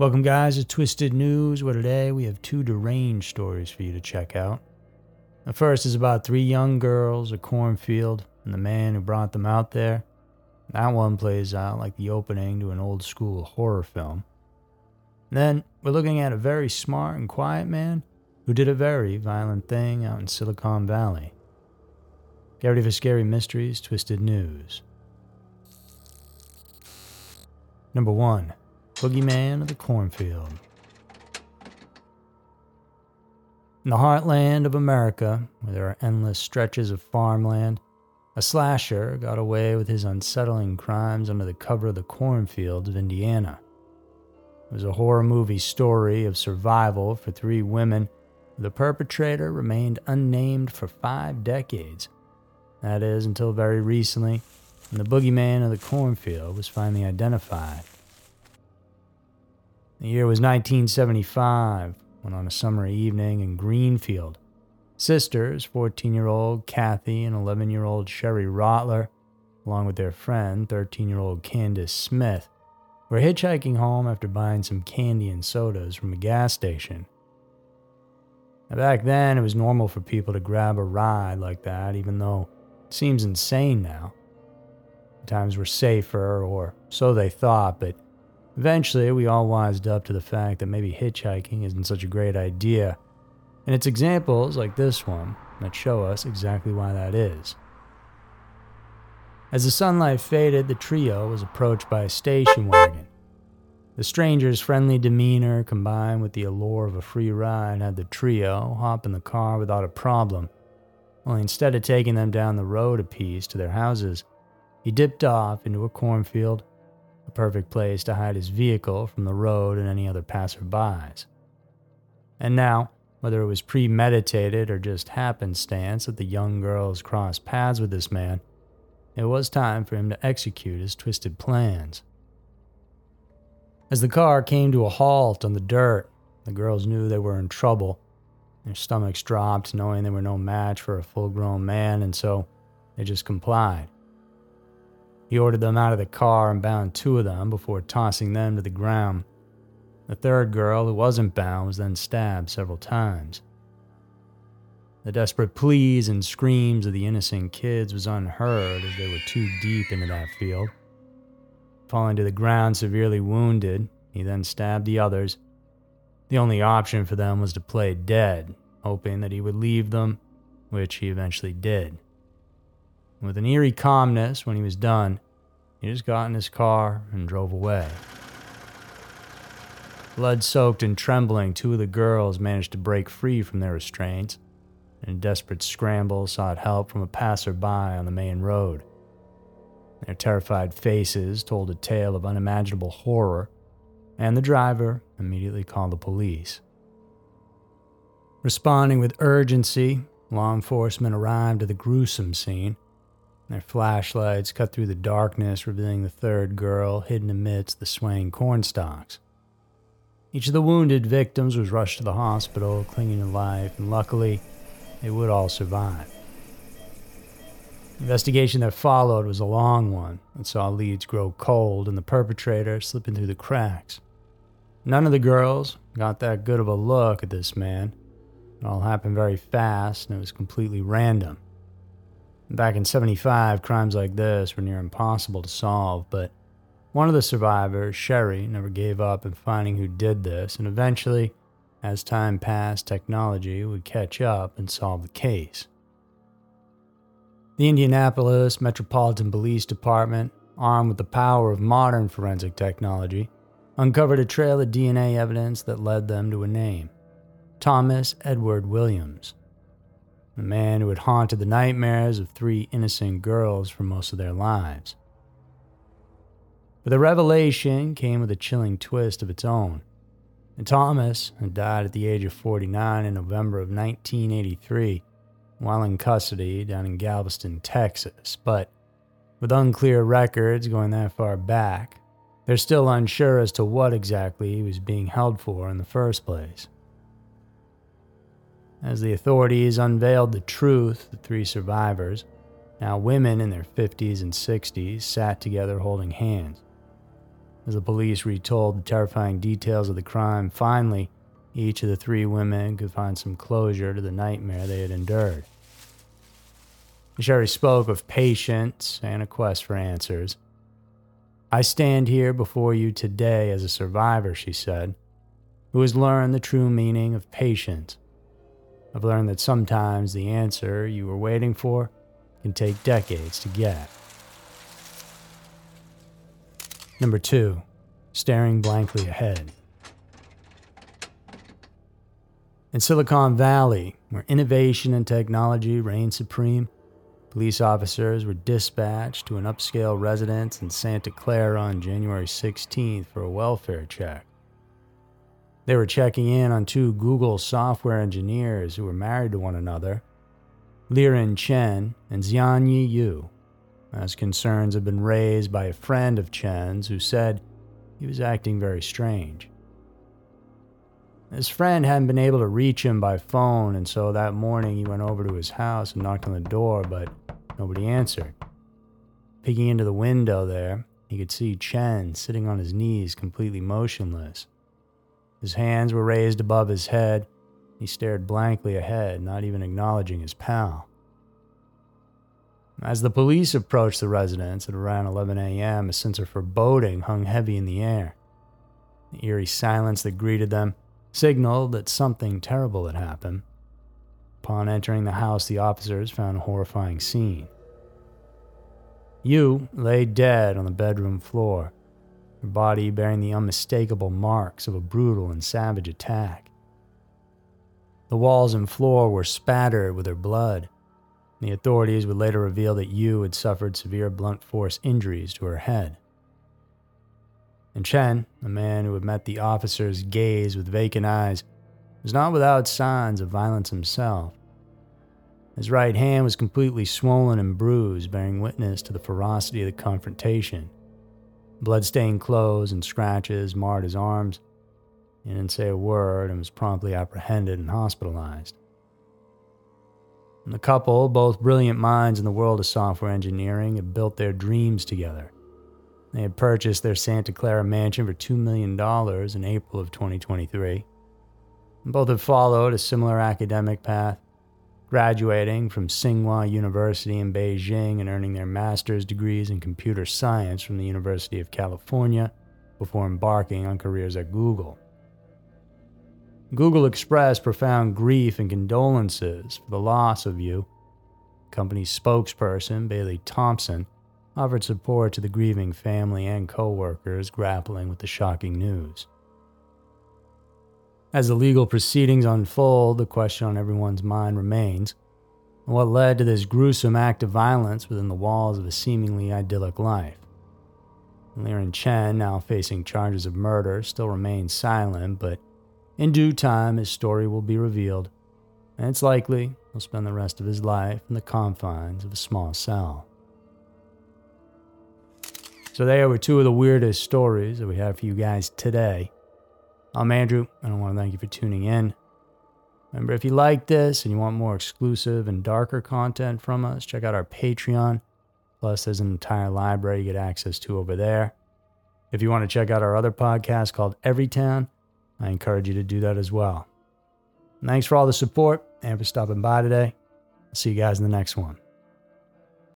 Welcome, guys, to Twisted News, where today we have two deranged stories for you to check out. The first is about three young girls, a cornfield, and the man who brought them out there. That one plays out like the opening to an old school horror film. Then we're looking at a very smart and quiet man who did a very violent thing out in Silicon Valley. Get ready for Scary Mysteries Twisted News. Number 1 Boogeyman of the Cornfield. In the heartland of America, where there are endless stretches of farmland, a slasher got away with his unsettling crimes under the cover of the cornfields of Indiana. It was a horror movie story of survival for three women. The perpetrator remained unnamed for five decades. That is, until very recently, when the boogeyman of the cornfield was finally identified. The year was 1975, when on a summer evening in Greenfield, sisters, 14 year old Kathy and 11 year old Sherry Rotler, along with their friend, 13 year old Candace Smith, were hitchhiking home after buying some candy and sodas from a gas station. Now, back then, it was normal for people to grab a ride like that, even though it seems insane now. Times were safer, or so they thought, but Eventually, we all wised up to the fact that maybe hitchhiking isn't such a great idea, and it's examples like this one that show us exactly why that is. As the sunlight faded, the trio was approached by a station wagon. The stranger's friendly demeanor combined with the allure of a free ride had the trio hop in the car without a problem. Only instead of taking them down the road a piece to their houses, he dipped off into a cornfield a perfect place to hide his vehicle from the road and any other passerbys. And now, whether it was premeditated or just happenstance that the young girls crossed paths with this man, it was time for him to execute his twisted plans. As the car came to a halt on the dirt, the girls knew they were in trouble. Their stomachs dropped, knowing they were no match for a full grown man, and so they just complied. He ordered them out of the car and bound two of them before tossing them to the ground. The third girl, who wasn't bound, was then stabbed several times. The desperate pleas and screams of the innocent kids was unheard as they were too deep into that field. Falling to the ground severely wounded, he then stabbed the others. The only option for them was to play dead, hoping that he would leave them, which he eventually did. With an eerie calmness when he was done, he just got in his car and drove away. Blood soaked and trembling, two of the girls managed to break free from their restraints and, in a desperate scramble, sought help from a passerby on the main road. Their terrified faces told a tale of unimaginable horror, and the driver immediately called the police. Responding with urgency, law enforcement arrived at the gruesome scene their flashlights cut through the darkness, revealing the third girl hidden amidst the swaying cornstalks. Each of the wounded victims was rushed to the hospital, clinging to life, and luckily, they would all survive. The investigation that followed was a long one and saw leads grow cold and the perpetrator slipping through the cracks. None of the girls got that good of a look at this man. It all happened very fast and it was completely random. Back in 75, crimes like this were near impossible to solve, but one of the survivors, Sherry, never gave up in finding who did this, and eventually, as time passed, technology would catch up and solve the case. The Indianapolis Metropolitan Police Department, armed with the power of modern forensic technology, uncovered a trail of DNA evidence that led them to a name Thomas Edward Williams the man who had haunted the nightmares of three innocent girls for most of their lives. But the revelation came with a chilling twist of its own. And Thomas had died at the age of 49 in November of 1983 while in custody down in Galveston, Texas. But with unclear records going that far back, they're still unsure as to what exactly he was being held for in the first place. As the authorities unveiled the truth, the three survivors, now women in their 50s and 60s, sat together holding hands. As the police retold the terrifying details of the crime, finally, each of the three women could find some closure to the nightmare they had endured. Sherry spoke of patience and a quest for answers. I stand here before you today as a survivor, she said, who has learned the true meaning of patience. I've learned that sometimes the answer you were waiting for can take decades to get. Number two, staring blankly ahead. In Silicon Valley, where innovation and technology reign supreme, police officers were dispatched to an upscale residence in Santa Clara on January 16th for a welfare check. They were checking in on two Google software engineers who were married to one another, Liren Chen and Xianyi Yu as concerns had been raised by a friend of Chen's who said he was acting very strange. His friend hadn't been able to reach him by phone, and so that morning he went over to his house and knocked on the door, but nobody answered. Peeking into the window there, he could see Chen sitting on his knees, completely motionless. His hands were raised above his head. He stared blankly ahead, not even acknowledging his pal. As the police approached the residence at around 11 a.m., a sense of foreboding hung heavy in the air. The eerie silence that greeted them signaled that something terrible had happened. Upon entering the house, the officers found a horrifying scene. Yu lay dead on the bedroom floor, her body bearing the unmistakable marks of a brutal and savage attack. The walls and floor were spattered with her blood the authorities would later reveal that Yu had suffered severe blunt force injuries to her head. And Chen, the man who had met the officer's gaze with vacant eyes, was not without signs of violence himself. His right hand was completely swollen and bruised, bearing witness to the ferocity of the confrontation. Blood-stained clothes and scratches marred his arms. He didn't say a word and was promptly apprehended and hospitalized. The couple, both brilliant minds in the world of software engineering, had built their dreams together. They had purchased their Santa Clara mansion for $2 million in April of 2023. Both had followed a similar academic path, graduating from Tsinghua University in Beijing and earning their master's degrees in computer science from the University of California before embarking on careers at Google. Google expressed profound grief and condolences for the loss of Yu. Company spokesperson Bailey Thompson offered support to the grieving family and co-workers grappling with the shocking news. As the legal proceedings unfold, the question on everyone's mind remains what led to this gruesome act of violence within the walls of a seemingly idyllic life. Liren Chen, now facing charges of murder, still remains silent, but in due time, his story will be revealed, and it's likely he'll spend the rest of his life in the confines of a small cell. So, there were two of the weirdest stories that we have for you guys today. I'm Andrew, and I want to thank you for tuning in. Remember, if you like this and you want more exclusive and darker content from us, check out our Patreon. Plus, there's an entire library you get access to over there. If you want to check out our other podcast called Everytown, I encourage you to do that as well. Thanks for all the support and for stopping by today. I'll see you guys in the next one.